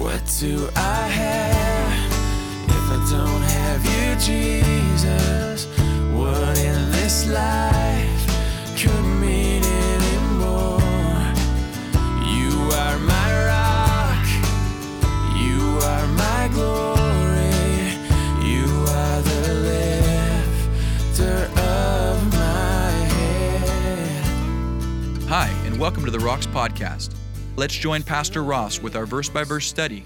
What do I have if I don't have you, Jesus? What in this life could mean anymore? You are my rock, you are my glory, you are the lifter of my head. Hi, and welcome to the Rocks Podcast. Let's join Pastor Ross with our verse by verse study.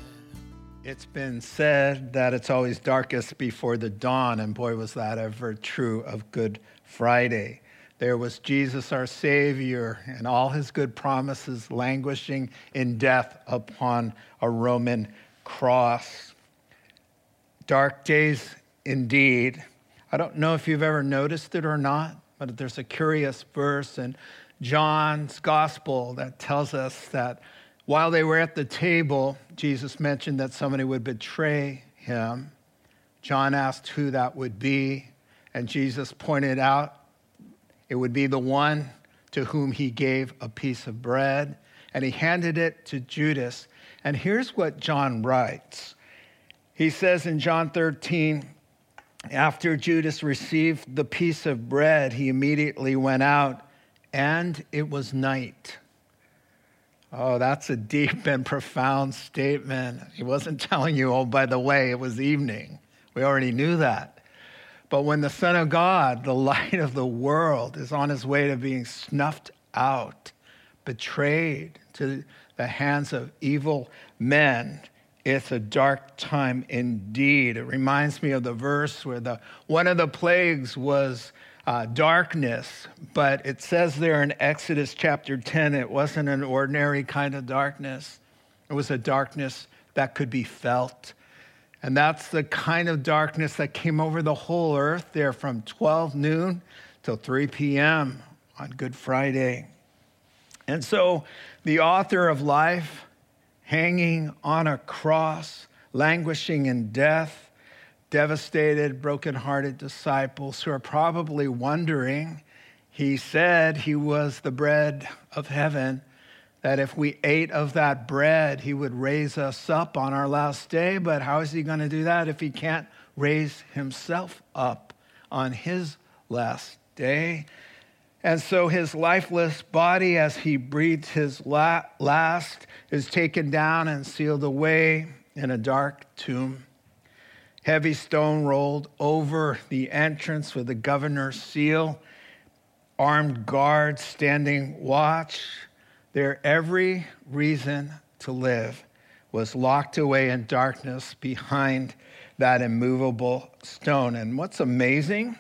It's been said that it's always darkest before the dawn, and boy, was that ever true of Good Friday. There was Jesus, our Savior, and all his good promises languishing in death upon a Roman cross. Dark days indeed. I don't know if you've ever noticed it or not, but there's a curious verse in John's gospel that tells us that while they were at the table, Jesus mentioned that somebody would betray him. John asked who that would be, and Jesus pointed out it would be the one to whom he gave a piece of bread, and he handed it to Judas. And here's what John writes He says in John 13, after Judas received the piece of bread, he immediately went out, and it was night. Oh, that's a deep and profound statement. He wasn't telling you, oh, by the way, it was evening. We already knew that. But when the Son of God, the light of the world, is on his way to being snuffed out, betrayed to the hands of evil men, it's a dark time indeed. It reminds me of the verse where the one of the plagues was uh, darkness, but it says there in Exodus chapter 10, it wasn't an ordinary kind of darkness. It was a darkness that could be felt. And that's the kind of darkness that came over the whole earth there from 12 noon till 3 p.m. on Good Friday. And so the author of life, hanging on a cross, languishing in death, devastated, broken-hearted disciples who are probably wondering. He said he was the bread of heaven, that if we ate of that bread, he would raise us up on our last day. But how is he going to do that if he can't raise himself up on his last day? And so his lifeless body, as he breathed his last, is taken down and sealed away in a dark tomb heavy stone rolled over the entrance with the governor's seal, armed guards standing watch. Their every reason to live was locked away in darkness behind that immovable stone. And what's amazing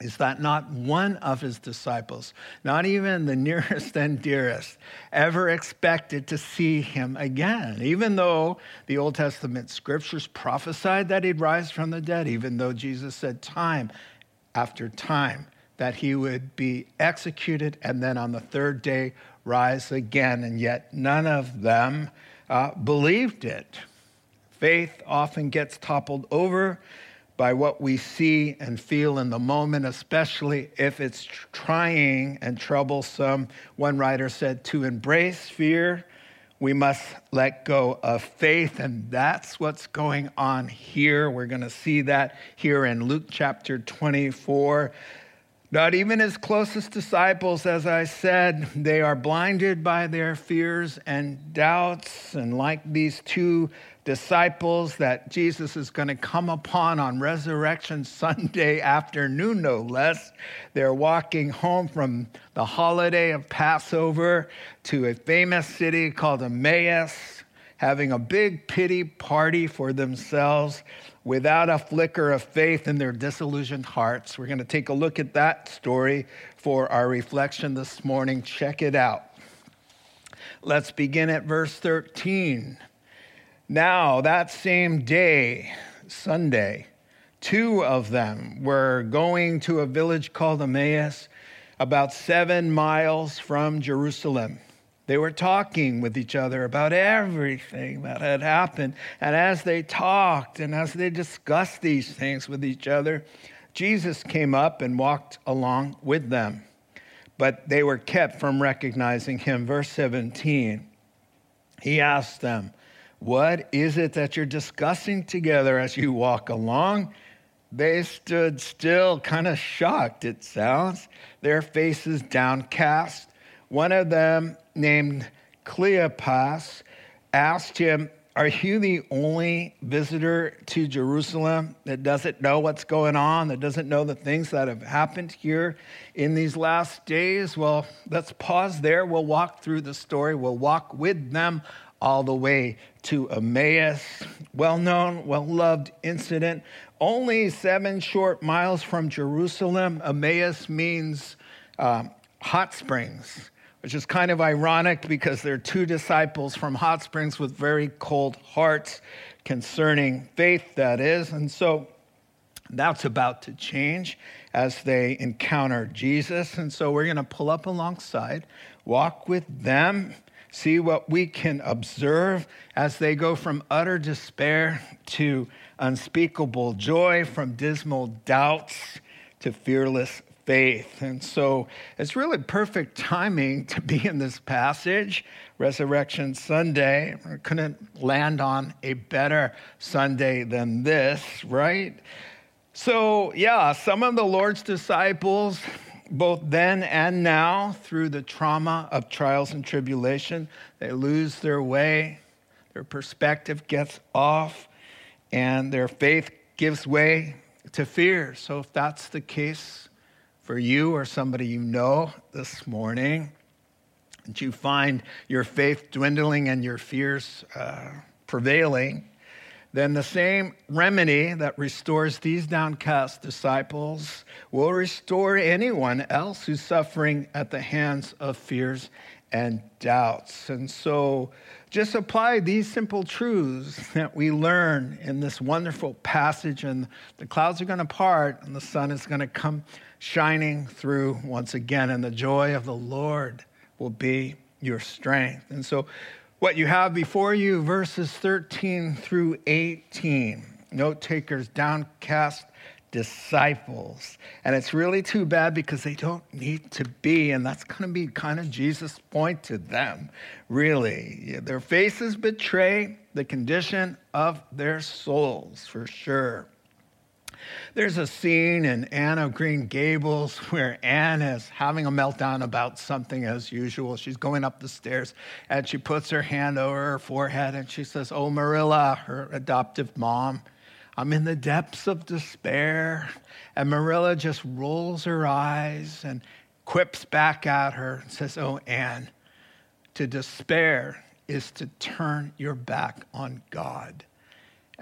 is that not one of his disciples, not even the nearest and dearest, ever expected to see him again, even though the Old Testament scriptures prophesied that he'd rise from the dead, even though Jesus said time after time that he would be executed and then on the third day rise again. And yet none of them uh, believed it. Faith often gets toppled over by what we see and feel in the moment, especially if it's trying and troublesome. One writer said, To embrace fear, we must let go of faith. And that's what's going on here. We're going to see that here in Luke chapter 24. Not even his closest disciples, as I said, they are blinded by their fears and doubts. And like these two disciples that Jesus is going to come upon on Resurrection Sunday afternoon, no less. They're walking home from the holiday of Passover to a famous city called Emmaus, having a big pity party for themselves without a flicker of faith in their disillusioned hearts. We're going to take a look at that story for our reflection this morning. Check it out. Let's begin at verse 13. Now, that same day, Sunday, two of them were going to a village called Emmaus, about seven miles from Jerusalem. They were talking with each other about everything that had happened. And as they talked and as they discussed these things with each other, Jesus came up and walked along with them. But they were kept from recognizing him. Verse 17, he asked them, What is it that you're discussing together as you walk along? They stood still, kind of shocked, it sounds, their faces downcast. One of them, named Cleopas, asked him, Are you the only visitor to Jerusalem that doesn't know what's going on, that doesn't know the things that have happened here in these last days? Well, let's pause there. We'll walk through the story, we'll walk with them all the way to Emmaus. Well known, well loved incident. Only seven short miles from Jerusalem. Emmaus means uh, hot springs, which is kind of ironic because there are two disciples from hot springs with very cold hearts concerning faith, that is. And so that's about to change as they encounter Jesus. And so we're going to pull up alongside, walk with them see what we can observe as they go from utter despair to unspeakable joy, from dismal doubts to fearless faith. And so it's really perfect timing to be in this passage, Resurrection Sunday. I couldn't land on a better Sunday than this, right? So, yeah, some of the Lord's disciples both then and now, through the trauma of trials and tribulation, they lose their way, their perspective gets off, and their faith gives way to fear. So, if that's the case for you or somebody you know this morning, and you find your faith dwindling and your fears uh, prevailing, then the same remedy that restores these downcast disciples will restore anyone else who's suffering at the hands of fears and doubts. And so just apply these simple truths that we learn in this wonderful passage, and the clouds are going to part, and the sun is going to come shining through once again, and the joy of the Lord will be your strength. And so what you have before you, verses 13 through 18. Note takers, downcast disciples. And it's really too bad because they don't need to be. And that's going to be kind of Jesus' point to them, really. Their faces betray the condition of their souls, for sure. There's a scene in Anne of Green Gables where Anne is having a meltdown about something as usual. She's going up the stairs and she puts her hand over her forehead and she says, Oh, Marilla, her adoptive mom, I'm in the depths of despair. And Marilla just rolls her eyes and quips back at her and says, Oh, Anne, to despair is to turn your back on God.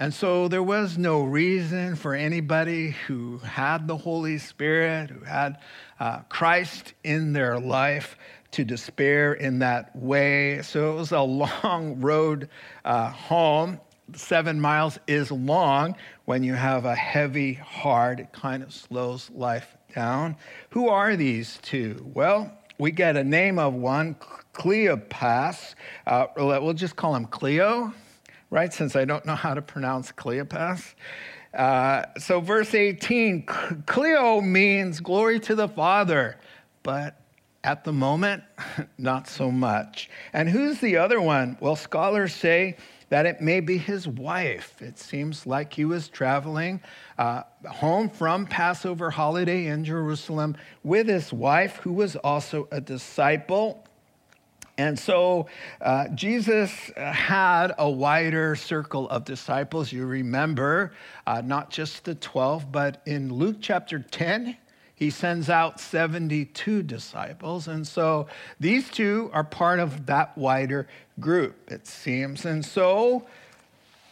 And so there was no reason for anybody who had the Holy Spirit, who had uh, Christ in their life, to despair in that way. So it was a long road uh, home. Seven miles is long when you have a heavy heart. It kind of slows life down. Who are these two? Well, we get a name of one, Cleopas. Uh, we'll just call him Cleo right? Since I don't know how to pronounce Cleopas. Uh, so, verse 18 Cleo means glory to the Father, but at the moment, not so much. And who's the other one? Well, scholars say that it may be his wife. It seems like he was traveling uh, home from Passover holiday in Jerusalem with his wife, who was also a disciple. And so uh, Jesus had a wider circle of disciples. You remember, uh, not just the 12, but in Luke chapter 10, he sends out 72 disciples. And so these two are part of that wider group, it seems. And so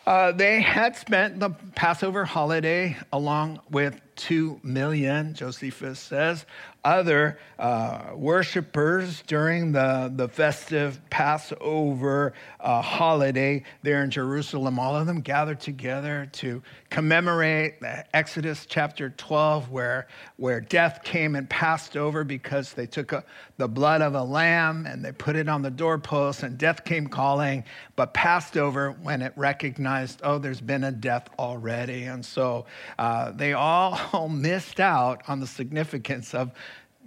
uh, they had spent the Passover holiday along with two million, Josephus says, other uh, worshipers during the, the festive Passover uh, holiday there in Jerusalem. All of them gathered together to commemorate Exodus chapter 12, where, where death came and passed over because they took a, the blood of a lamb and they put it on the doorpost, and death came calling, but passed over when it recognized, oh, there's been a death already. And so uh, they all missed out on the significance of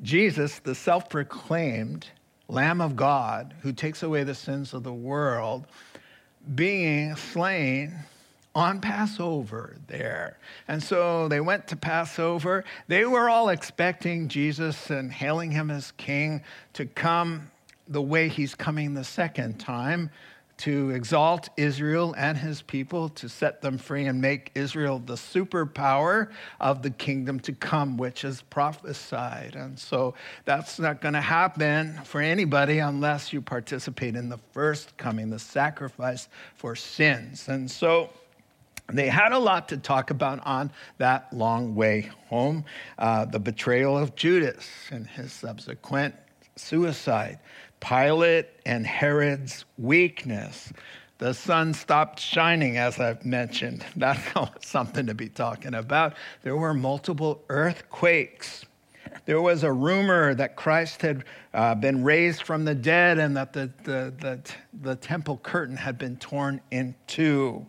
Jesus, the self proclaimed Lamb of God who takes away the sins of the world, being slain on Passover there. And so they went to Passover. They were all expecting Jesus and hailing him as king to come the way he's coming the second time to exalt Israel and his people, to set them free and make Israel the superpower of the kingdom to come, which is prophesied. And so that's not going to happen for anybody unless you participate in the first coming, the sacrifice for sins. And so they had a lot to talk about on that long way home uh, the betrayal of Judas and his subsequent suicide, Pilate and Herod's weakness. The sun stopped shining, as I've mentioned. That's something to be talking about. There were multiple earthquakes. There was a rumor that Christ had uh, been raised from the dead and that the, the, the, the temple curtain had been torn in two.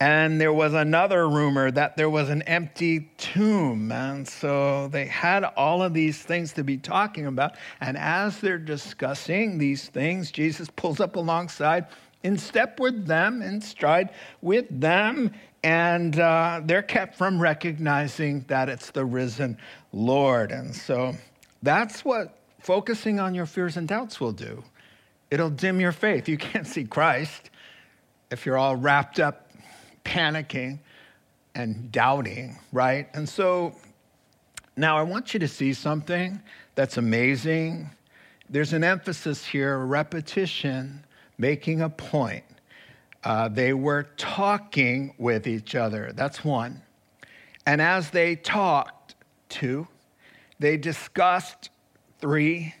And there was another rumor that there was an empty tomb. And so they had all of these things to be talking about. And as they're discussing these things, Jesus pulls up alongside in step with them, in stride with them. And uh, they're kept from recognizing that it's the risen Lord. And so that's what focusing on your fears and doubts will do. It'll dim your faith. You can't see Christ if you're all wrapped up panicking and doubting, right? And so now I want you to see something that's amazing. There's an emphasis here, a repetition, making a point. Uh, they were talking with each other. That's one. And as they talked, two, they discussed, three,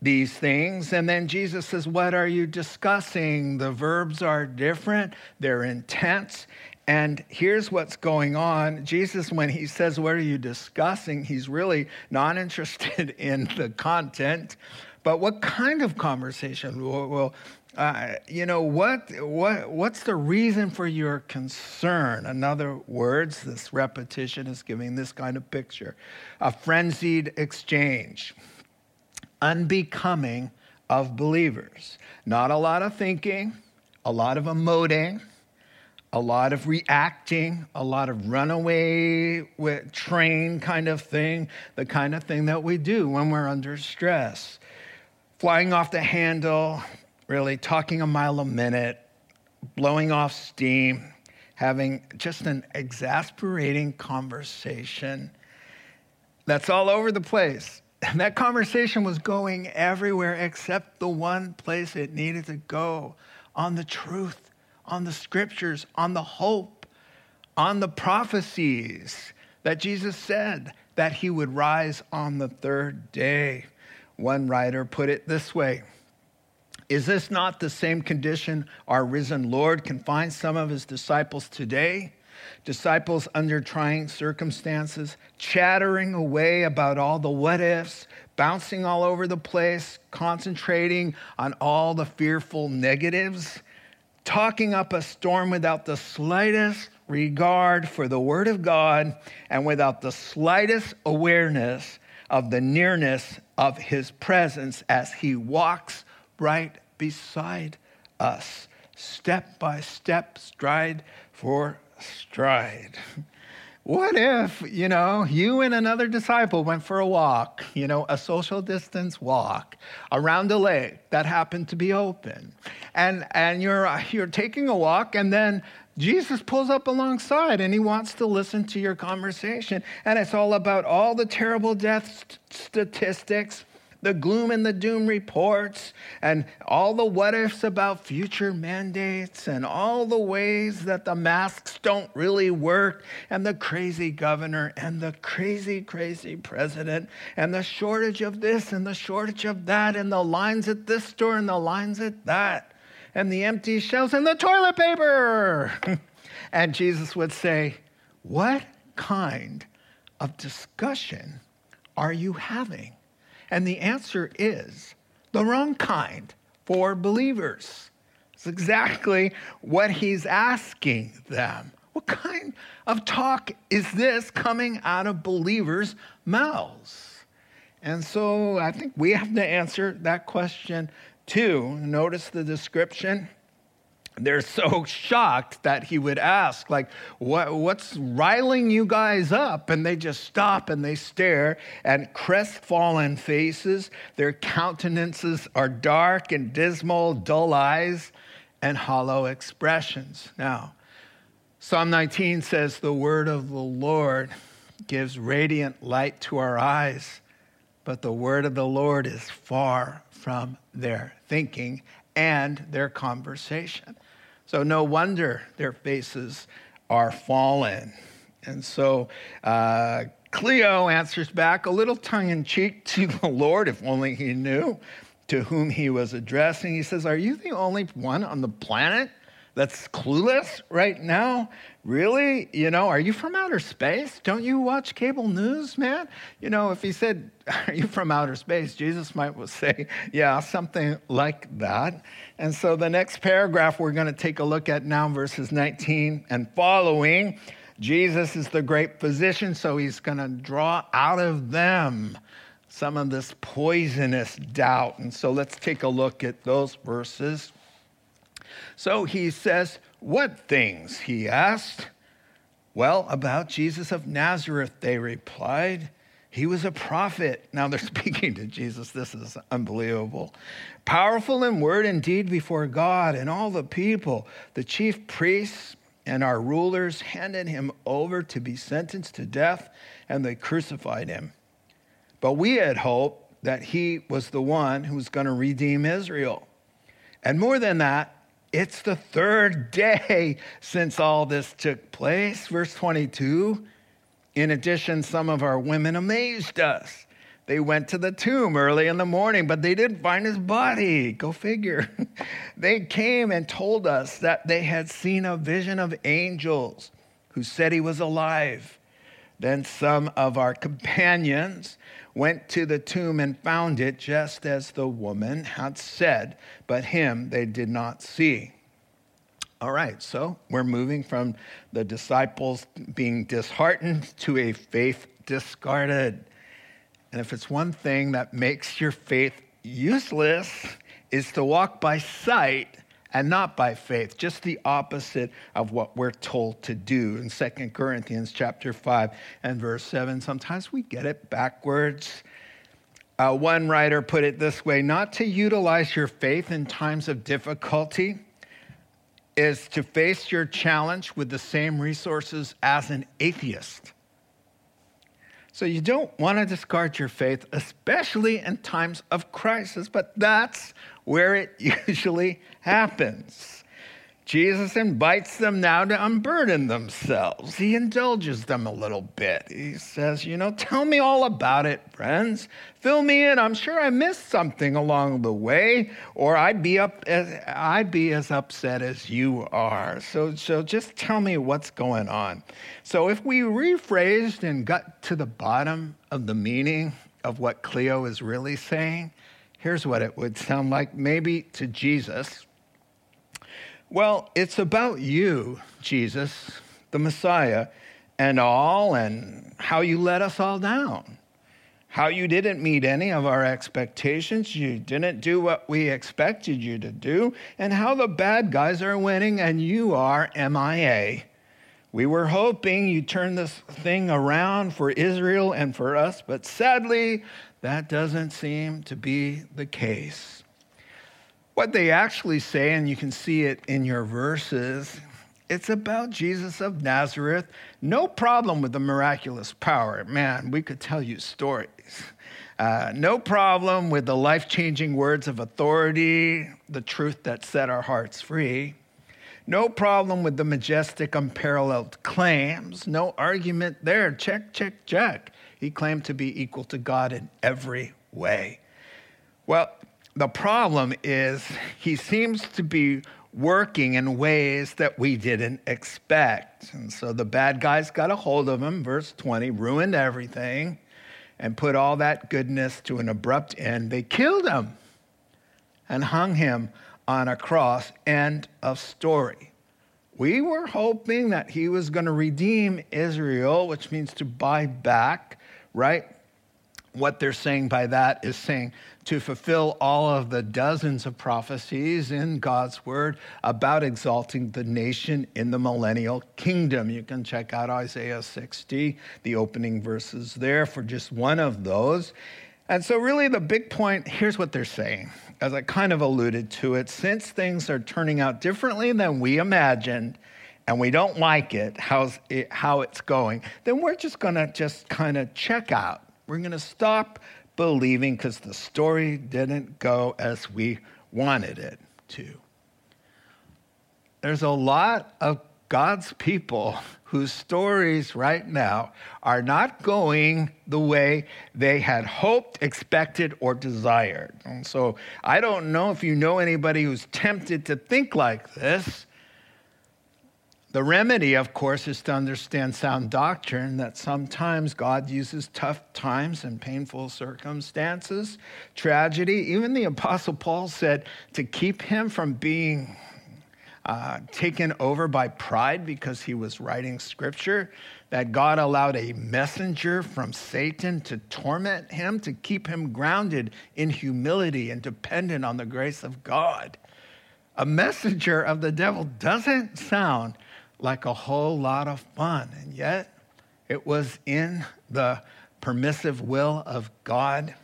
these things. And then Jesus says, What are you discussing? The verbs are different, they're intense. And here's what's going on. Jesus, when he says, What are you discussing? He's really not interested in the content, but what kind of conversation? Well, uh, you know, what, what, what's the reason for your concern? In other words, this repetition is giving this kind of picture a frenzied exchange unbecoming of believers. Not a lot of thinking, a lot of emoting, a lot of reacting, a lot of runaway with train kind of thing, the kind of thing that we do when we're under stress. Flying off the handle, really talking a mile a minute, blowing off steam, having just an exasperating conversation that's all over the place. And that conversation was going everywhere except the one place it needed to go on the truth, on the scriptures, on the hope, on the prophecies that Jesus said that he would rise on the third day. One writer put it this way Is this not the same condition our risen Lord can find some of his disciples today? Disciples under trying circumstances, chattering away about all the what ifs, bouncing all over the place, concentrating on all the fearful negatives, talking up a storm without the slightest regard for the Word of God and without the slightest awareness of the nearness of His presence as He walks right beside us, step by step, stride for stride. What if, you know, you and another disciple went for a walk, you know, a social distance walk around a lake that happened to be open. And, and you're, you're taking a walk, and then Jesus pulls up alongside and he wants to listen to your conversation. And it's all about all the terrible death st- statistics the gloom and the doom reports, and all the what ifs about future mandates, and all the ways that the masks don't really work, and the crazy governor, and the crazy, crazy president, and the shortage of this, and the shortage of that, and the lines at this store, and the lines at that, and the empty shelves, and the toilet paper. and Jesus would say, What kind of discussion are you having? And the answer is the wrong kind for believers. It's exactly what he's asking them. What kind of talk is this coming out of believers' mouths? And so I think we have to answer that question too. Notice the description they're so shocked that he would ask like what, what's riling you guys up? And they just stop and they stare and crestfallen faces. Their countenances are dark and dismal dull eyes and hollow expressions. Now psalm 19 says the word of the lord gives radiant light to our eyes but the word of the lord is far from their thinking and their conversation so no wonder their faces are fallen. And so uh, Cleo answers back a little tongue in cheek to the Lord, if only he knew to whom he was addressing. He says, Are you the only one on the planet that's clueless right now? Really? You know, are you from outer space? Don't you watch cable news, man? You know, if he said, Are you from outer space? Jesus might say, Yeah, something like that. And so the next paragraph we're going to take a look at now, verses 19 and following. Jesus is the great physician, so he's going to draw out of them some of this poisonous doubt. And so let's take a look at those verses. So he says, What things? He asked. Well, about Jesus of Nazareth, they replied. He was a prophet. Now they're speaking to Jesus. This is unbelievable. Powerful in word and deed before God and all the people. The chief priests and our rulers handed him over to be sentenced to death, and they crucified him. But we had hoped that he was the one who was going to redeem Israel. And more than that, it's the third day since all this took place. Verse 22 In addition, some of our women amazed us. They went to the tomb early in the morning, but they didn't find his body. Go figure. they came and told us that they had seen a vision of angels who said he was alive. Then some of our companions went to the tomb and found it just as the woman had said, but him they did not see. All right, so we're moving from the disciples being disheartened to a faith discarded. And if it's one thing that makes your faith useless, is to walk by sight and not by faith just the opposite of what we're told to do. In 2 corinthians chapter 5 and verse 7 sometimes we get it backwards. Uh, one writer put it this way not to utilize your faith in times of difficulty is to face your challenge with the same resources as an atheist so you don't want to discard your faith, especially in times of crisis, but that's where it usually happens. Jesus invites them now to unburden themselves. He indulges them a little bit. He says, You know, tell me all about it, friends. Fill me in. I'm sure I missed something along the way, or I'd be, up as, I'd be as upset as you are. So, so just tell me what's going on. So, if we rephrased and got to the bottom of the meaning of what Cleo is really saying, here's what it would sound like maybe to Jesus well, it's about you, Jesus, the Messiah, and all, and how you let us all down. How you didn't meet any of our expectations, you didn't do what we expected you to do, and how the bad guys are winning and you are MIA. We were hoping you'd turn this thing around for Israel and for us, but sadly, that doesn't seem to be the case. What they actually say, and you can see it in your verses, it's about Jesus of Nazareth. No problem with the miraculous power. Man, we could tell you stories. Uh, no problem with the life changing words of authority, the truth that set our hearts free. No problem with the majestic, unparalleled claims. No argument there. Check, check, check. He claimed to be equal to God in every way. Well, the problem is he seems to be working in ways that we didn't expect. And so the bad guys got a hold of him, verse 20, ruined everything, and put all that goodness to an abrupt end. They killed him and hung him on a cross. End of story. We were hoping that he was going to redeem Israel, which means to buy back, right? What they're saying by that is saying to fulfill all of the dozens of prophecies in God's word about exalting the nation in the millennial kingdom. You can check out Isaiah 60, the opening verses there for just one of those. And so, really, the big point here's what they're saying, as I kind of alluded to it. Since things are turning out differently than we imagined, and we don't like it, how's it how it's going, then we're just going to just kind of check out. We're going to stop believing because the story didn't go as we wanted it to. There's a lot of God's people whose stories right now are not going the way they had hoped, expected, or desired. And so I don't know if you know anybody who's tempted to think like this. The remedy, of course, is to understand sound doctrine that sometimes God uses tough times and painful circumstances, tragedy. Even the Apostle Paul said to keep him from being uh, taken over by pride because he was writing scripture, that God allowed a messenger from Satan to torment him, to keep him grounded in humility and dependent on the grace of God. A messenger of the devil doesn't sound like a whole lot of fun, and yet it was in the permissive will of God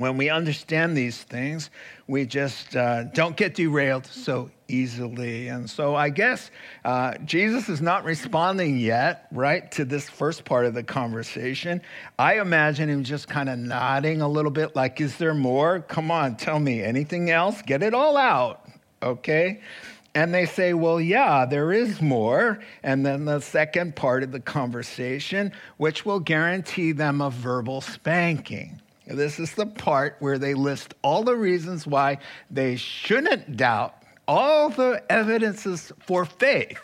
when we understand these things, we just uh, don't get derailed so easily. And so I guess uh, Jesus is not responding yet, right, to this first part of the conversation. I imagine him just kind of nodding a little bit, like, is there more? Come on, tell me anything else? Get it all out, okay? And they say, well, yeah, there is more. And then the second part of the conversation, which will guarantee them a verbal spanking. This is the part where they list all the reasons why they shouldn't doubt, all the evidences for faith.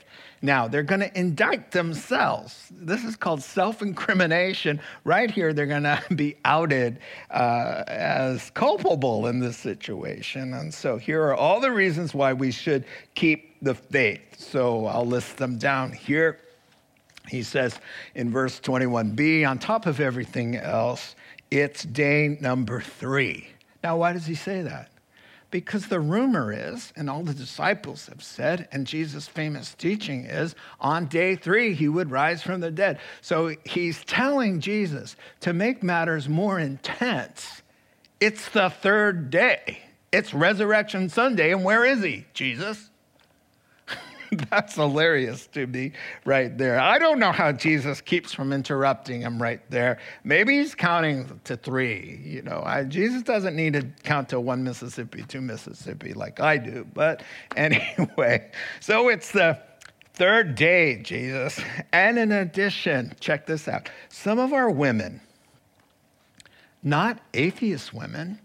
Now, they're going to indict themselves. This is called self incrimination. Right here, they're going to be outed uh, as culpable in this situation. And so, here are all the reasons why we should keep the faith. So, I'll list them down here. He says in verse 21b, on top of everything else, it's day number three. Now, why does he say that? Because the rumor is, and all the disciples have said, and Jesus' famous teaching is, on day three, he would rise from the dead. So he's telling Jesus to make matters more intense. It's the third day. It's Resurrection Sunday, and where is he, Jesus? That's hilarious to me right there. I don't know how Jesus keeps from interrupting him right there. Maybe he's counting to three. You know, I, Jesus doesn't need to count to one Mississippi, two Mississippi like I do. But anyway, so it's the third day, Jesus. And in addition, check this out some of our women, not atheist women,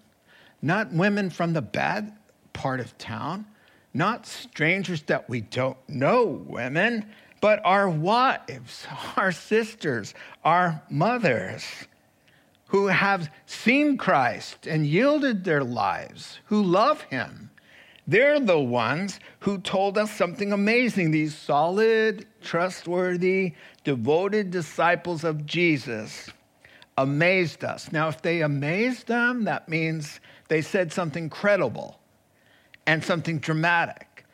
not women from the bad part of town, not strangers that we don't know, women, but our wives, our sisters, our mothers who have seen Christ and yielded their lives, who love him. They're the ones who told us something amazing. These solid, trustworthy, devoted disciples of Jesus amazed us. Now, if they amazed them, that means they said something credible and something dramatic.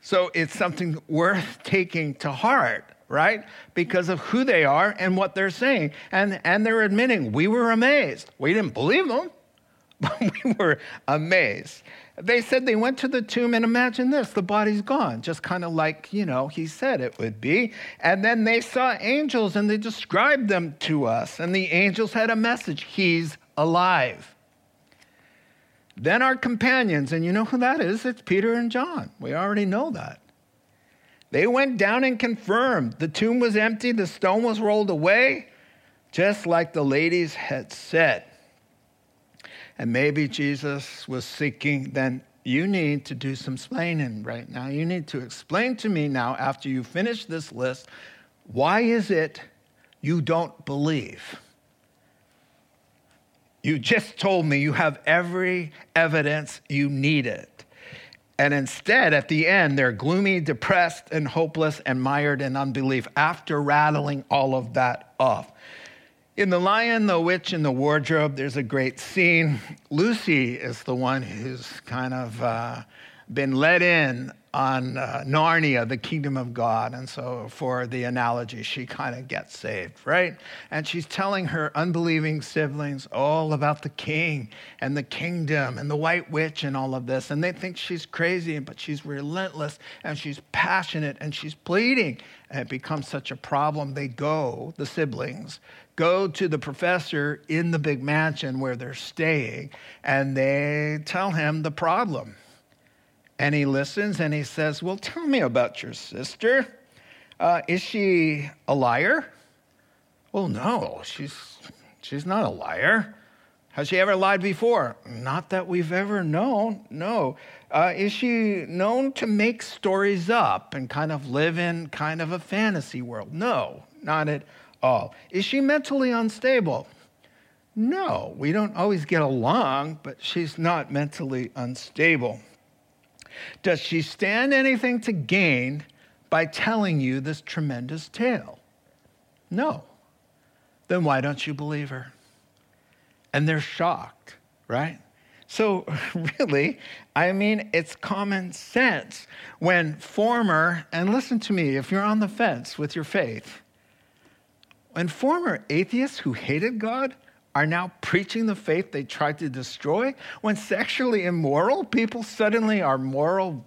So it's something worth taking to heart, right? Because of who they are and what they're saying. And, and they're admitting, we were amazed. We didn't believe them, but we were amazed. They said they went to the tomb and imagine this the body's gone, just kind of like, you know, he said it would be. And then they saw angels and they described them to us. And the angels had a message He's alive. Then our companions, and you know who that is? It's Peter and John. We already know that. They went down and confirmed the tomb was empty, the stone was rolled away, just like the ladies had said. And maybe Jesus was seeking, then you need to do some explaining right now. You need to explain to me now, after you finish this list, why is it you don't believe? You just told me you have every evidence you needed. And instead, at the end, they're gloomy, depressed, and hopeless and mired in unbelief after rattling all of that off. In The Lion, the Witch, and the Wardrobe, there's a great scene. Lucy is the one who's kind of uh, been let in on uh, Narnia, the kingdom of God. And so, for the analogy, she kind of gets saved, right? And she's telling her unbelieving siblings all about the king and the kingdom and the white witch and all of this. And they think she's crazy, but she's relentless and she's passionate and she's pleading. And it becomes such a problem. They go, the siblings, go to the professor in the big mansion where they're staying, and they tell him the problem. And he listens and he says, Well, tell me about your sister. Uh, is she a liar? Well, no, she's, she's not a liar. Has she ever lied before? Not that we've ever known, no. Uh, is she known to make stories up and kind of live in kind of a fantasy world? No, not at all. Is she mentally unstable? No, we don't always get along, but she's not mentally unstable. Does she stand anything to gain by telling you this tremendous tale? No. Then why don't you believe her? And they're shocked, right? So, really, I mean, it's common sense when former, and listen to me, if you're on the fence with your faith, when former atheists who hated God are now preaching the faith they tried to destroy, when sexually immoral people suddenly are moral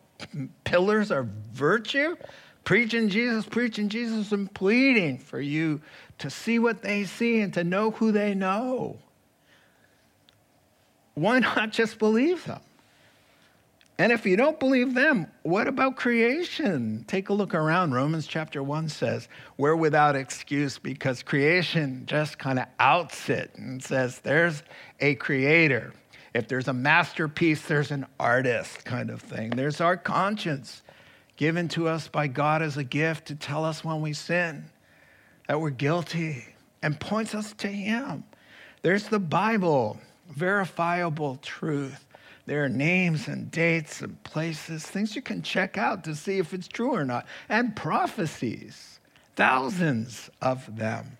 pillars of virtue, preaching Jesus, preaching Jesus, and pleading for you to see what they see and to know who they know. Why not just believe them? And if you don't believe them, what about creation? Take a look around. Romans chapter 1 says, We're without excuse because creation just kind of outs it and says, There's a creator. If there's a masterpiece, there's an artist kind of thing. There's our conscience given to us by God as a gift to tell us when we sin that we're guilty and points us to Him. There's the Bible, verifiable truth. There are names and dates and places, things you can check out to see if it's true or not, and prophecies, thousands of them.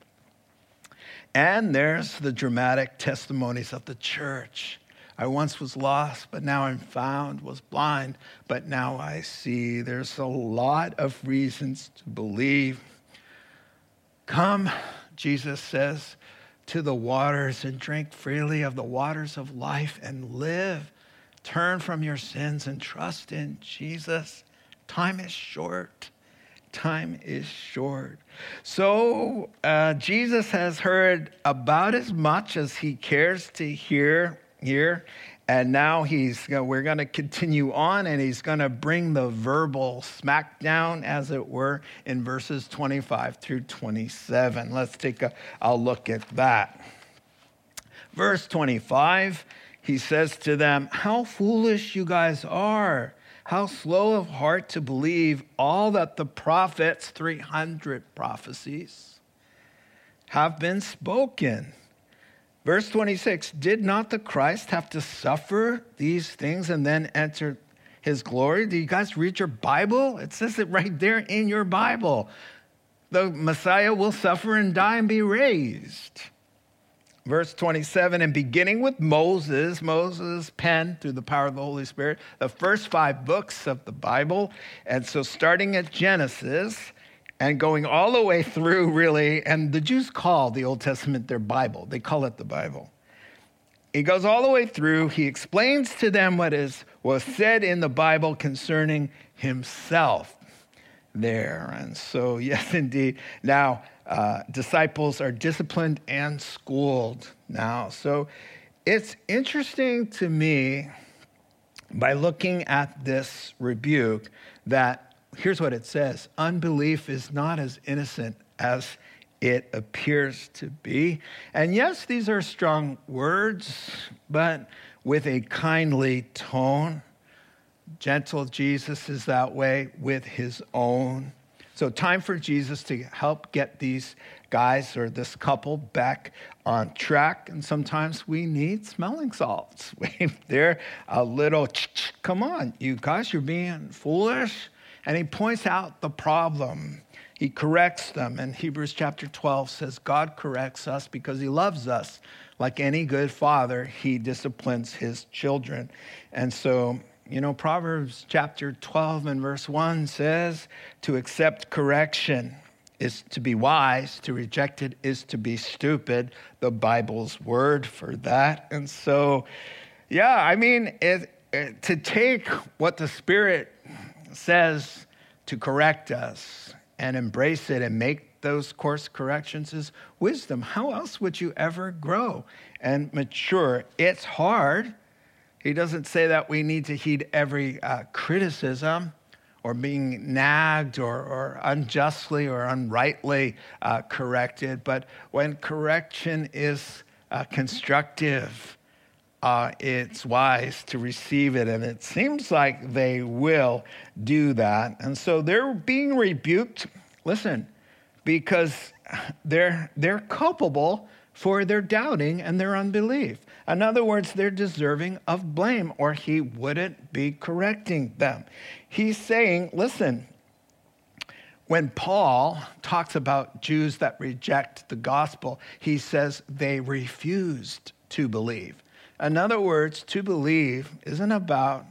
And there's the dramatic testimonies of the church. I once was lost, but now I'm found, was blind, but now I see. There's a lot of reasons to believe. Come, Jesus says, to the waters and drink freely of the waters of life and live. Turn from your sins and trust in Jesus. Time is short. Time is short. So, uh, Jesus has heard about as much as he cares to hear here. And now he's, we're going to continue on and he's going to bring the verbal smackdown, as it were, in verses 25 through 27. Let's take a, a look at that. Verse 25 he says to them, How foolish you guys are! How slow of heart to believe all that the prophets, 300 prophecies, have been spoken. Verse 26 Did not the Christ have to suffer these things and then enter his glory? Do you guys read your Bible? It says it right there in your Bible. The Messiah will suffer and die and be raised. Verse 27, and beginning with Moses, Moses penned through the power of the Holy Spirit the first five books of the Bible. And so, starting at Genesis and going all the way through, really, and the Jews call the Old Testament their Bible, they call it the Bible. He goes all the way through. He explains to them what is was said in the Bible concerning himself there. And so, yes, indeed. Now, uh, disciples are disciplined and schooled now. So it's interesting to me by looking at this rebuke that here's what it says unbelief is not as innocent as it appears to be. And yes, these are strong words, but with a kindly tone. Gentle Jesus is that way with his own so, time for Jesus to help get these guys or this couple back on track. And sometimes we need smelling salts. They're a little, come on, you guys, you're being foolish. and he points out the problem. He corrects them. And Hebrews chapter 12 says, God corrects us because he loves us. Like any good father, he disciplines his children. And so, you know, Proverbs chapter 12 and verse 1 says, to accept correction is to be wise, to reject it is to be stupid. The Bible's word for that. And so, yeah, I mean, it, it, to take what the Spirit says to correct us and embrace it and make those course corrections is wisdom. How else would you ever grow and mature? It's hard. He doesn't say that we need to heed every uh, criticism or being nagged or, or unjustly or unrightly uh, corrected, but when correction is uh, constructive, uh, it's wise to receive it. And it seems like they will do that. And so they're being rebuked, listen, because they're, they're culpable for their doubting and their unbelief. In other words, they're deserving of blame, or he wouldn't be correcting them. He's saying, listen, when Paul talks about Jews that reject the gospel, he says they refused to believe. In other words, to believe isn't about,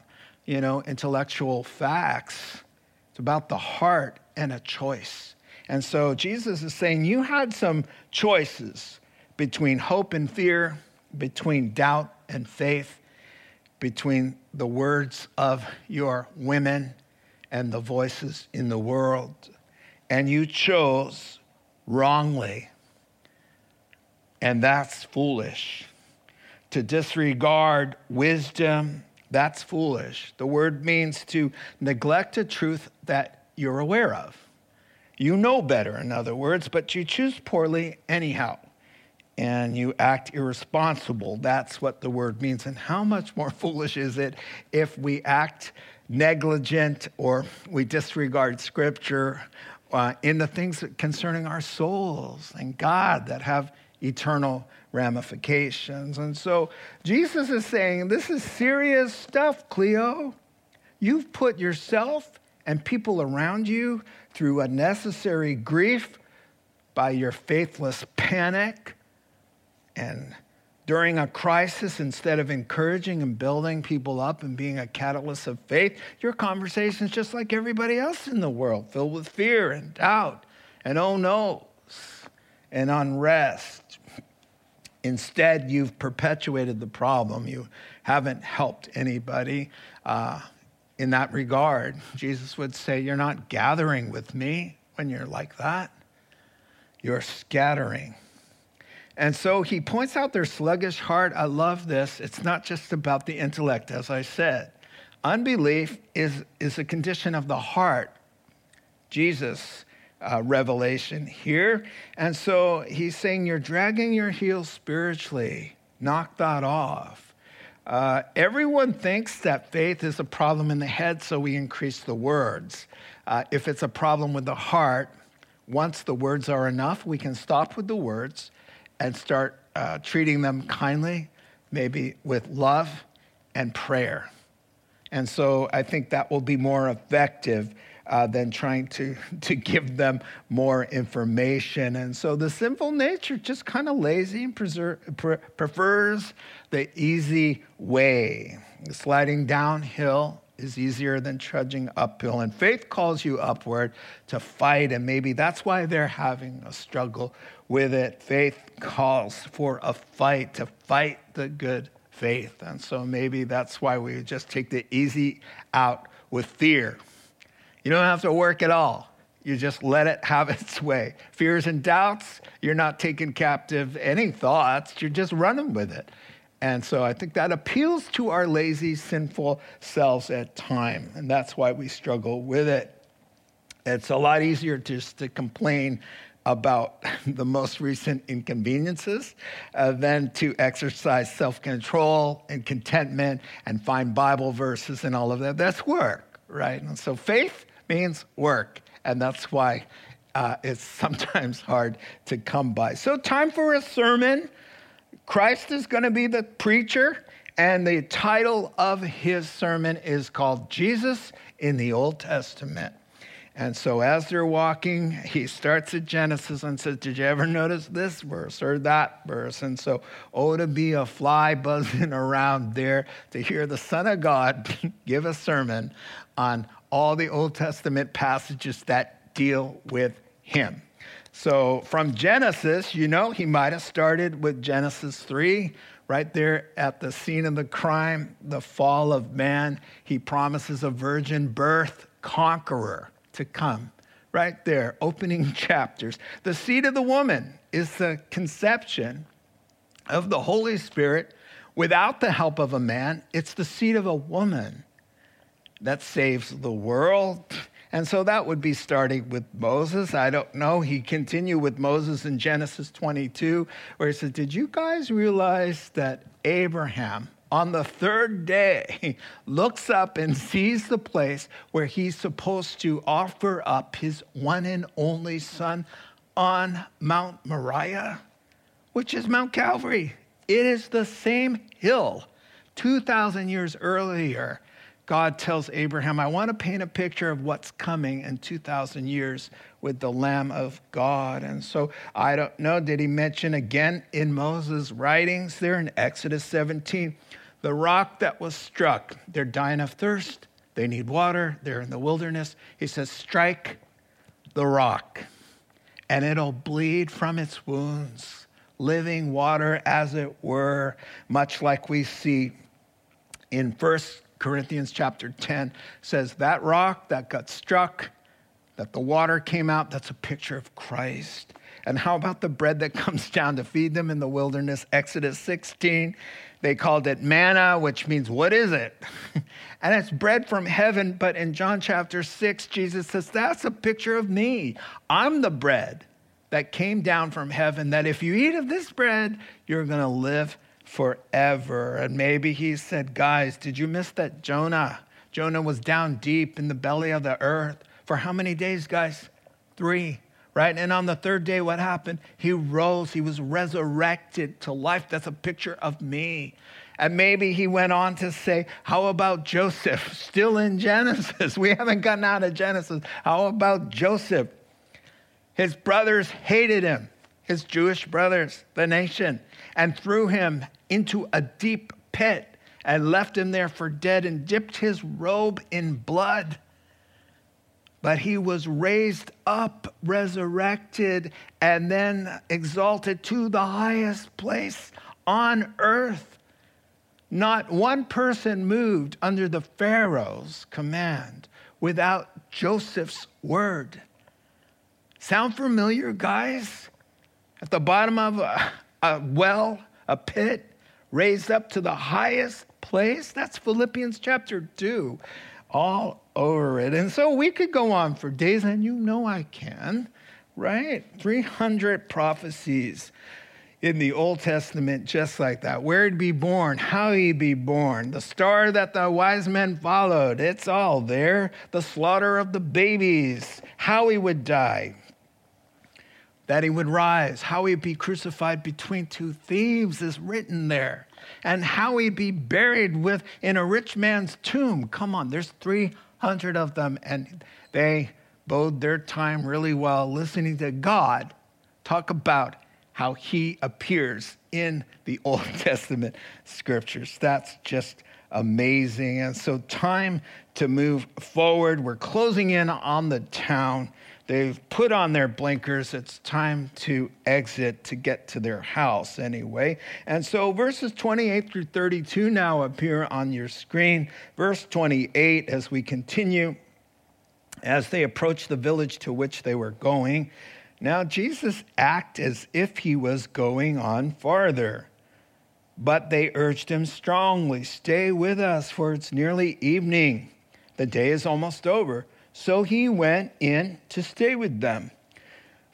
you know, intellectual facts. It's about the heart and a choice. And so Jesus is saying you had some choices between hope and fear, between doubt and faith, between the words of your women and the voices in the world. And you chose wrongly. And that's foolish to disregard wisdom, that's foolish. The word means to neglect a truth that you're aware of. You know better, in other words, but you choose poorly anyhow. And you act irresponsible. That's what the word means. And how much more foolish is it if we act negligent or we disregard scripture uh, in the things concerning our souls and God that have eternal ramifications. And so Jesus is saying, This is serious stuff, Cleo. You've put yourself and people around you through unnecessary grief by your faithless panic. And during a crisis, instead of encouraging and building people up and being a catalyst of faith, your conversation is just like everybody else in the world, filled with fear and doubt and oh no's and unrest Instead, you've perpetuated the problem. You haven't helped anybody uh, in that regard. Jesus would say, You're not gathering with me when you're like that, you're scattering. And so he points out their sluggish heart. I love this. It's not just about the intellect, as I said. Unbelief is, is a condition of the heart. Jesus uh, revelation here. And so he's saying, You're dragging your heels spiritually. Knock that off. Uh, everyone thinks that faith is a problem in the head, so we increase the words. Uh, if it's a problem with the heart, once the words are enough, we can stop with the words and start uh, treating them kindly, maybe with love and prayer. And so I think that will be more effective uh, than trying to, to give them more information. And so the sinful nature just kind of lazy and pre- prefers the easy way. Sliding downhill is easier than trudging uphill. And faith calls you upward to fight, and maybe that's why they're having a struggle with it. Faith calls for a fight, to fight the good faith. And so maybe that's why we just take the easy out with fear. You don't have to work at all. You just let it have its way. Fears and doubts, you're not taking captive any thoughts, you're just running with it. And so I think that appeals to our lazy, sinful selves at time, and that's why we struggle with it. It's a lot easier just to complain about the most recent inconveniences uh, than to exercise self control and contentment and find Bible verses and all of that. That's work, right? And so faith means work. And that's why uh, it's sometimes hard to come by. So, time for a sermon. Christ is going to be the preacher, and the title of his sermon is called Jesus in the Old Testament. And so as they're walking, he starts at Genesis and says, Did you ever notice this verse or that verse? And so, oh, to be a fly buzzing around there to hear the Son of God give a sermon on all the Old Testament passages that deal with him. So from Genesis, you know, he might have started with Genesis 3, right there at the scene of the crime, the fall of man. He promises a virgin birth conqueror to come. Right there, opening chapters. The seed of the woman is the conception of the Holy Spirit without the help of a man. It's the seed of a woman that saves the world. And so that would be starting with Moses. I don't know. He continued with Moses in Genesis 22, where he said, Did you guys realize that Abraham, on the third day, looks up and sees the place where he's supposed to offer up his one and only son on Mount Moriah, which is Mount Calvary? It is the same hill 2,000 years earlier God tells Abraham, I want to paint a picture of what's coming in 2,000 years with the Lamb of God. And so I don't know, did he mention again in Moses' writings there in Exodus 17, the rock that was struck? They're dying of thirst, they need water, they're in the wilderness. He says, Strike the rock, and it'll bleed from its wounds, living water, as it were, much like we see in First Corinthians chapter 10 says that rock that got struck, that the water came out, that's a picture of Christ. And how about the bread that comes down to feed them in the wilderness? Exodus 16, they called it manna, which means, what is it? and it's bread from heaven. But in John chapter 6, Jesus says, that's a picture of me. I'm the bread that came down from heaven, that if you eat of this bread, you're going to live forever. And maybe he said, Guys, did you miss that Jonah? Jonah was down deep in the belly of the earth for how many days, guys? Three, right? And on the third day, what happened? He rose, he was resurrected to life. That's a picture of me. And maybe he went on to say, How about Joseph? Still in Genesis. We haven't gotten out of Genesis. How about Joseph? His brothers hated him, his Jewish brothers, the nation, and threw him into a deep pit and left him there for dead and dipped his robe in blood. But he was raised up, resurrected, and then exalted to the highest place on earth. Not one person moved under the Pharaoh's command without Joseph's word. Sound familiar, guys? At the bottom of a, a well, a pit, raised up to the highest place. That's Philippians chapter 2, all over it. And so we could go on for days, and you know I can, right? 300 prophecies in the Old Testament just like that. Where he'd be born, how he'd be born, the star that the wise men followed, it's all there. The slaughter of the babies, how he would die, that he would rise, how he'd be crucified between two thieves is written there, and how he'd be buried with in a rich man's tomb. Come on, there's 300 of them, and they bode their time really well listening to God talk about how he appears in the Old Testament scriptures. That's just amazing. And so, time to move forward. We're closing in on the town. They've put on their blinkers. It's time to exit to get to their house anyway. And so verses 28 through 32 now appear on your screen. Verse 28, as we continue, as they approach the village to which they were going, now Jesus acted as if he was going on farther. But they urged him strongly, Stay with us, for it's nearly evening. The day is almost over. So he went in to stay with them.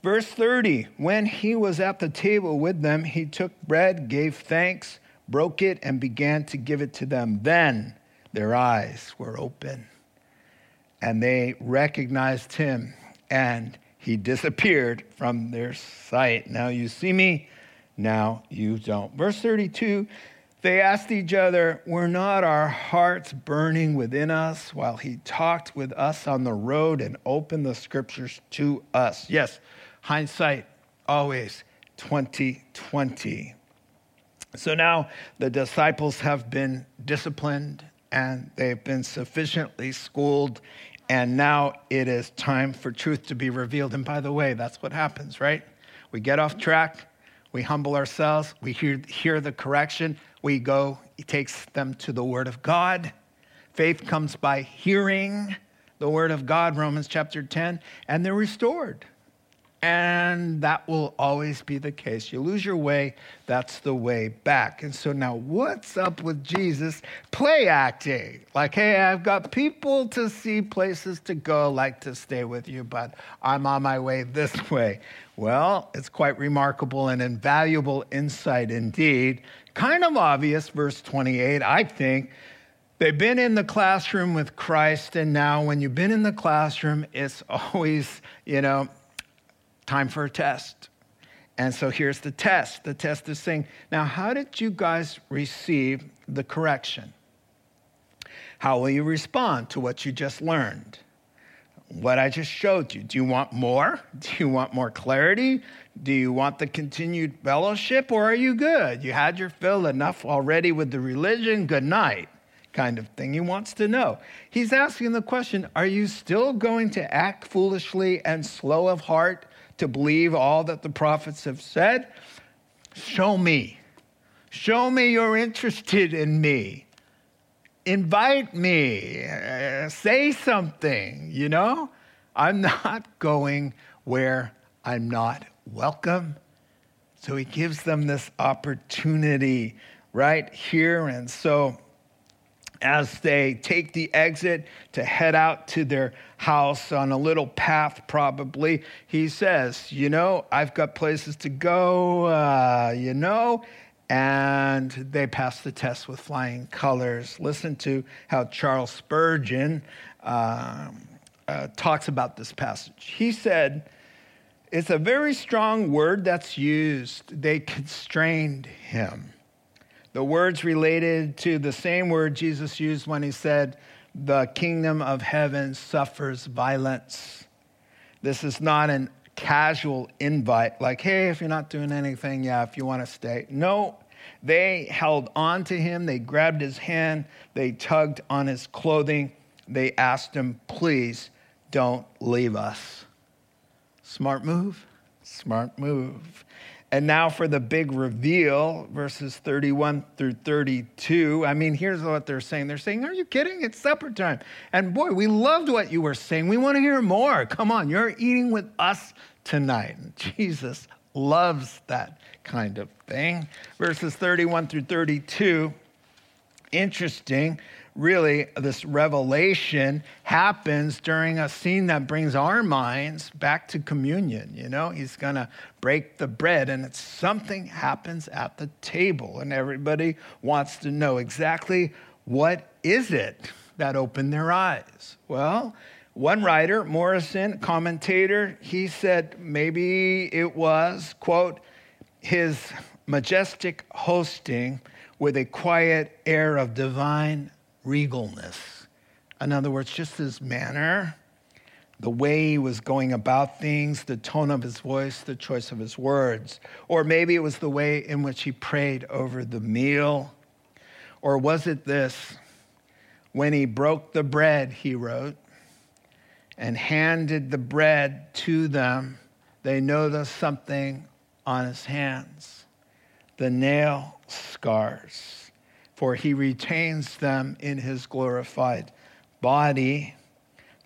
Verse 30 When he was at the table with them, he took bread, gave thanks, broke it, and began to give it to them. Then their eyes were open, and they recognized him, and he disappeared from their sight. Now you see me, now you don't. Verse 32 They asked each other, Were not our hearts burning within us while he talked with us on the road and opened the scriptures to us? Yes, hindsight always 2020. So now the disciples have been disciplined and they've been sufficiently schooled, and now it is time for truth to be revealed. And by the way, that's what happens, right? We get off track, we humble ourselves, we hear, hear the correction, we go, he takes them to the Word of God. Faith comes by hearing the Word of God, Romans chapter 10, and they're restored. And that will always be the case. You lose your way, that's the way back. And so now, what's up with Jesus play acting? Like, hey, I've got people to see, places to go, like to stay with you, but I'm on my way this way. Well, it's quite remarkable and invaluable insight indeed. Kind of obvious, verse 28, I think. They've been in the classroom with Christ, and now when you've been in the classroom, it's always, you know, time for a test. And so here's the test. The test is saying, now, how did you guys receive the correction? How will you respond to what you just learned? What I just showed you. Do you want more? Do you want more clarity? Do you want the continued fellowship, or are you good? You had your fill enough already with the religion? Good night, kind of thing. He wants to know. He's asking the question Are you still going to act foolishly and slow of heart? to believe all that the prophets have said? Show me. Show me you're interested in me. Invite me. Uh, say something, you know? I'm not going where I'm not welcome. So he gives them this opportunity right here. And so as they take the exit to head out to their house on a little path, probably, he says, You know, I've got places to go, uh, you know, and they passed the test with flying colors. Listen to how Charles Spurgeon uh, uh, talks about this passage. He said, It's a very strong word that's used. They constrained him. The words related to the same word Jesus used when he said, The kingdom of heaven suffers violence. This is not an casual invite, like, hey, if you're not doing anything, yeah, if you want to stay. No, they held on to him, they grabbed his hand, they tugged on his clothing, they asked him, please don't leave us. Smart move, smart move. And now for the big reveal, verses 31 through 32. I mean, here's what they're saying. They're saying, Are you kidding? It's supper time. And boy, we loved what you were saying. We want to hear more. Come on, you're eating with us tonight. And Jesus loves that kind of thing. Verses 31 through 32. Interesting really this revelation happens during a scene that brings our minds back to communion. You know, he's going to break the bread, and it's something happens at the table, and everybody wants to know exactly what is it that opened their eyes. Well, one writer, Morrison, commentator, he said maybe it was, quote, his majestic hosting with a quiet air of divine regalness. In other words, just his manner, the way he was going about things, the tone of his voice, the choice of his words. Or maybe it was the way in which he prayed over the meal. Or was it this? When he broke the bread, he wrote, and handed the bread to them, they noticed something on his hands the nail scars for he retains them in his glorified body.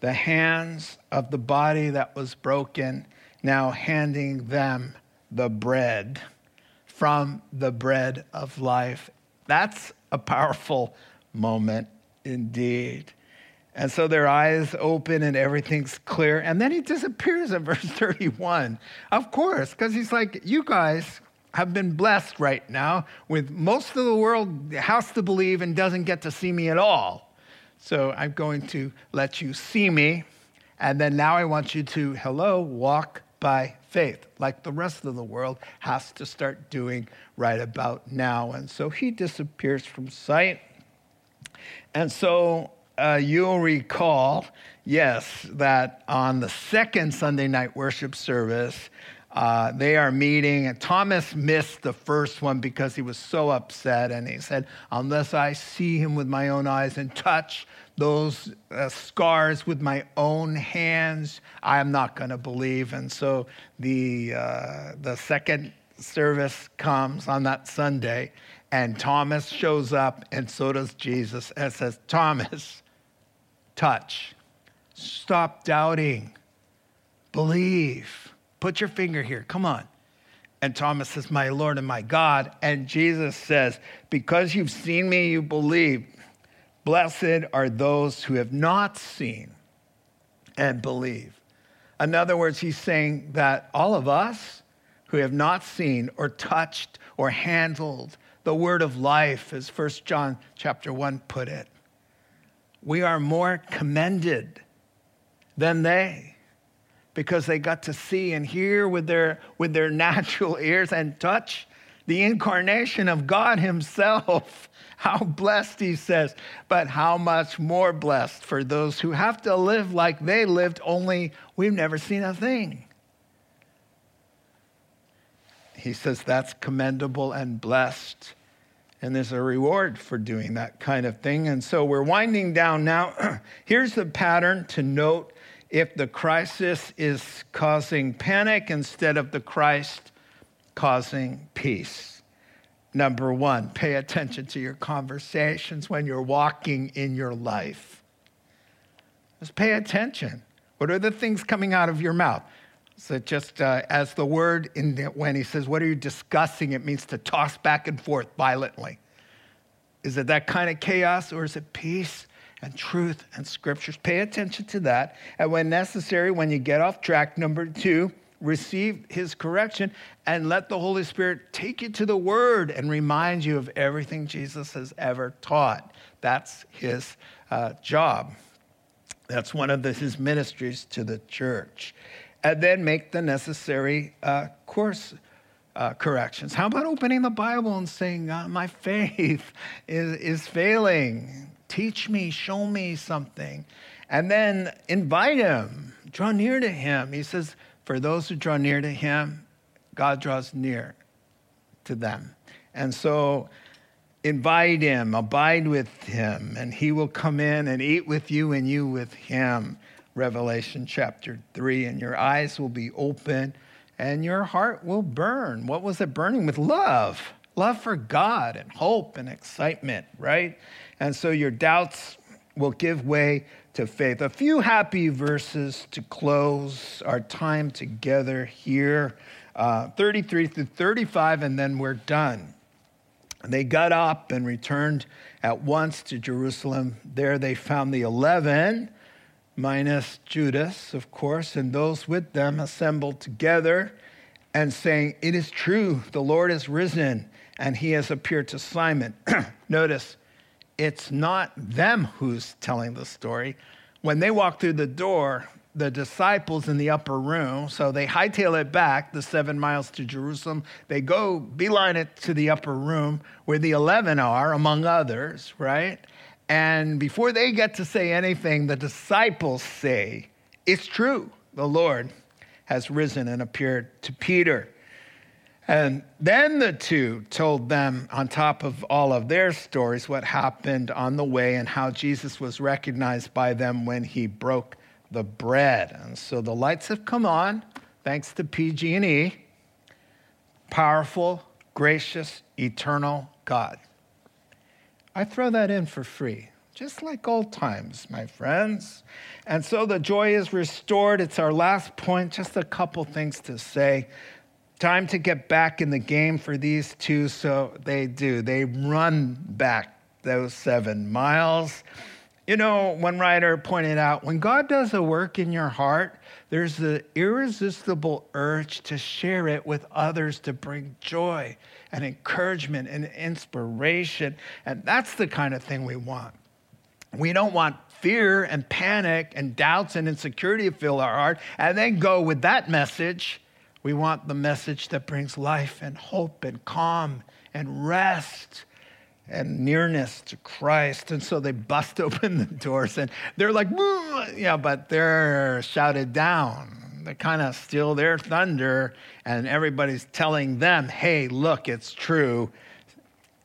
The hands of the body that was broken, now handing them the bread from the bread of life. That's a powerful moment indeed. And so their eyes open and everything's clear. And then he disappears in verse 31. Of course, because he's like, You guys, have been blessed right now with most of the world has to believe and doesn't get to see me at all. So I'm going to let you see me. And then now I want you to, hello, walk by faith, like the rest of the world, has to start doing right about now. And so he disappears from sight. And so uh, you'll recall, yes, that on the second Sunday night worship service, uh, they are meeting, and Thomas missed the first one because he was so upset. And he said, Unless I see him with my own eyes and touch those uh, scars with my own hands, I am not going to believe. And so the, uh, the second service comes on that Sunday, and Thomas shows up, and so does Jesus, and says, Thomas, touch. Stop doubting. Believe. Put your finger here. Come on. And Thomas says, My Lord and my God. And Jesus says, Because you've seen me, you believe. Blessed are those who have not seen and believe. In other words, he's saying that all of us who have not seen or touched or handled the word of life, as 1 John chapter 1 put it, we are more commended than they because they got to see and hear with their, with their natural ears and touch the incarnation of God Himself. How blessed, He says, but how much more blessed for those who have to live like they lived, only we've never seen a thing. He says that's commendable and blessed. And there's a reward for doing that kind of thing. And so we're winding down now. Here's the pattern to note if the crisis is causing panic instead of the Christ causing peace. Number one, pay attention to your conversations when you're walking in your life. Just pay attention. What are the things coming out of your mouth? So just uh, as the word in the, when he says, "What are you discussing?" It means to toss back and forth violently. Is it that kind of chaos, or is it peace and truth and scriptures? Pay attention to that, and when necessary, when you get off track, number two, receive his correction and let the Holy Spirit take you to the Word and remind you of everything Jesus has ever taught. That's his uh, job. That's one of the, his ministries to the church. And then make the necessary uh, course uh, corrections. How about opening the Bible and saying, uh, My faith is, is failing? Teach me, show me something. And then invite him, draw near to him. He says, For those who draw near to him, God draws near to them. And so invite him, abide with him, and he will come in and eat with you and you with him. Revelation chapter 3, and your eyes will be open and your heart will burn. What was it burning with? Love. Love for God and hope and excitement, right? And so your doubts will give way to faith. A few happy verses to close our time together here uh, 33 through 35, and then we're done. They got up and returned at once to Jerusalem. There they found the eleven minus Judas, of course, and those with them assembled together and saying, It is true, the Lord is risen, and he has appeared to Simon. Notice, it's not them who's telling the story. When they walk through the door, the disciples in the upper room, so they hightail it back the seven miles to Jerusalem. They go beeline it to the upper room where the 11 are, among others, right? And before they get to say anything, the disciples say, It's true, the Lord has risen and appeared to Peter. And then the two told them, on top of all of their stories, what happened on the way and how Jesus was recognized by them when he broke the bread. And so the lights have come on, thanks to PG&E. Powerful, gracious, eternal God. I throw that in for free, just like old times, my friends. And so the joy is restored. It's our last point, just a couple things to say. Time to get back in the game for these two, so they do. They run back those seven miles. You know, one writer pointed out when God does a work in your heart, there's the irresistible urge to share it with others to bring joy and encouragement and inspiration. And that's the kind of thing we want. We don't want fear and panic and doubts and insecurity to fill our heart and then go with that message We want the message that brings life and hope and calm and rest and nearness to Christ. And so they bust open the doors and they're like, yeah, but they're shouted down. They kind of steal their thunder, and everybody's telling them, hey, look, it's true.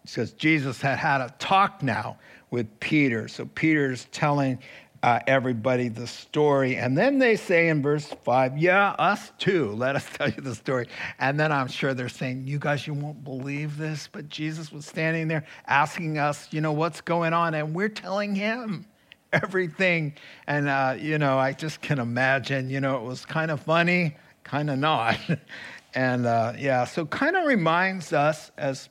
Because Jesus had had a talk now with Peter. So Peter's telling uh, everybody the story. And then they say in verse 5, Yeah, us too. Let us tell you the story. And then I'm sure they're saying, You guys, you won't believe this. But Jesus was standing there asking us, You know, what's going on? And we're telling him everything. And, uh, you know, I just can imagine, you know, it was kind of funny, kind of not. and uh, yeah, so kind of reminds us as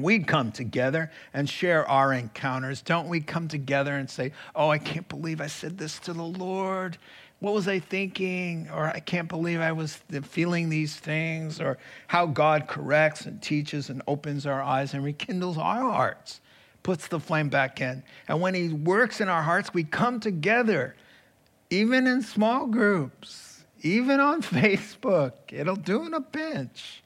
we come together and share our encounters. Don't we come together and say, Oh, I can't believe I said this to the Lord. What was I thinking? Or I can't believe I was feeling these things. Or how God corrects and teaches and opens our eyes and rekindles our hearts, puts the flame back in. And when He works in our hearts, we come together, even in small groups, even on Facebook. It'll do in a pinch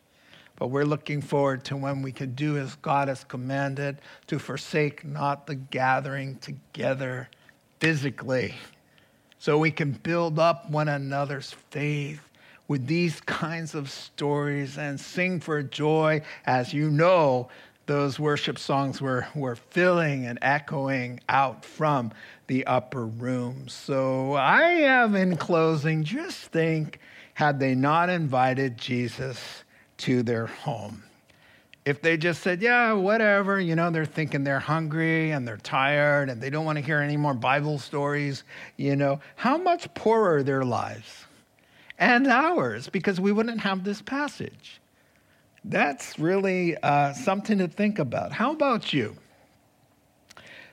but we're looking forward to when we can do as God has commanded to forsake not the gathering together physically, so we can build up one another's faith with these kinds of stories and sing for joy. As you know, those worship songs were, were filling and echoing out from the upper room. So I have, in closing, just think had they not invited Jesus to their home. If they just said, yeah, whatever, you know, they're thinking they're hungry and they're tired and they don't want to hear any more Bible stories, you know, how much poorer their lives and ours because we wouldn't have this passage. That's really uh, something to think about. How about you?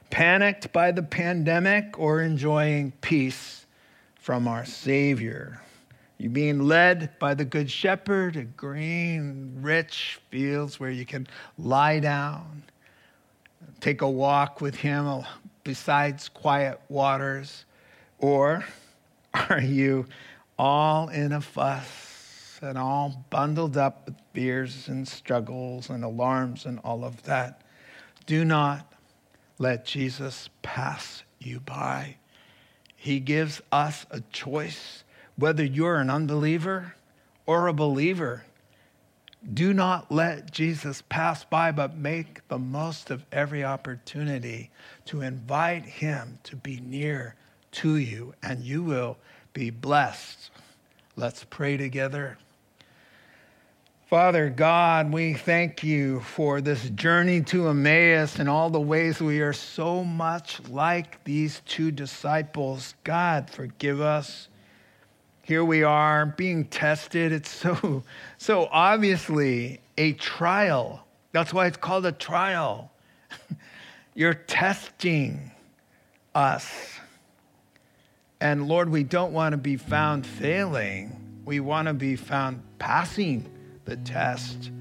Panicked by the pandemic or enjoying peace from our Savior? You're being led by the Good Shepherd to green, rich fields where you can lie down, take a walk with Him besides quiet waters. Or are you all in a fuss and all bundled up with fears and struggles and alarms and all of that? Do not let Jesus pass you by. He gives us a choice whether you're an unbeliever or a believer, do not let Jesus pass by, but make the most of every opportunity to invite him to be near to you, and you will be blessed. Let's pray together. Father God, we thank you for this journey to Emmaus and all the ways we are so much like these two disciples. God, forgive us here we are being tested. It's so, so obviously a trial. That's why it's called a trial. You're testing us. And Lord, we don't want to be found failing. We want to be found passing the test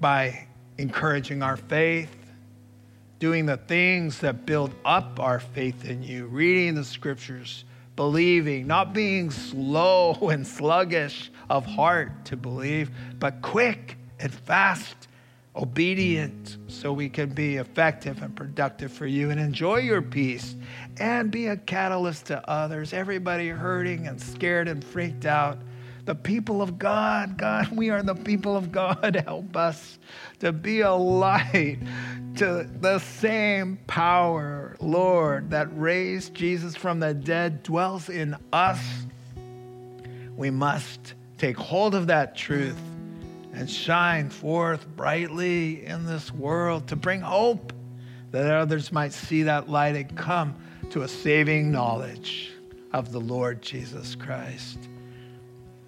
by encouraging our faith, doing the things that build up our faith in you, reading the scriptures believing, not being slow and sluggish of heart to believe, but quick and fast, obedient, so we can be effective and productive for you and enjoy your peace and be a catalyst to others. Everybody hurting and scared and freaked out the people of God. God, we are the people of God. Help us to be a light to the same power, Lord, that raised Jesus from the dead dwells in us. We must take hold of that truth and shine forth brightly in this world to bring hope that others might see that light and come to a saving knowledge of the Lord Jesus Christ.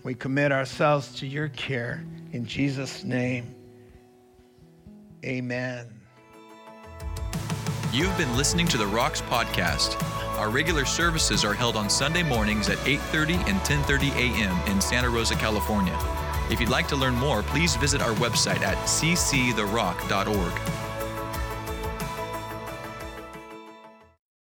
We commit ourselves to your care in Jesus' name. Amen. You've been listening to the Rocks podcast. Our regular services are held on Sunday mornings at 8:30 and 10:30 a.m. in Santa Rosa, California. If you'd like to learn more, please visit our website at cctherock.org.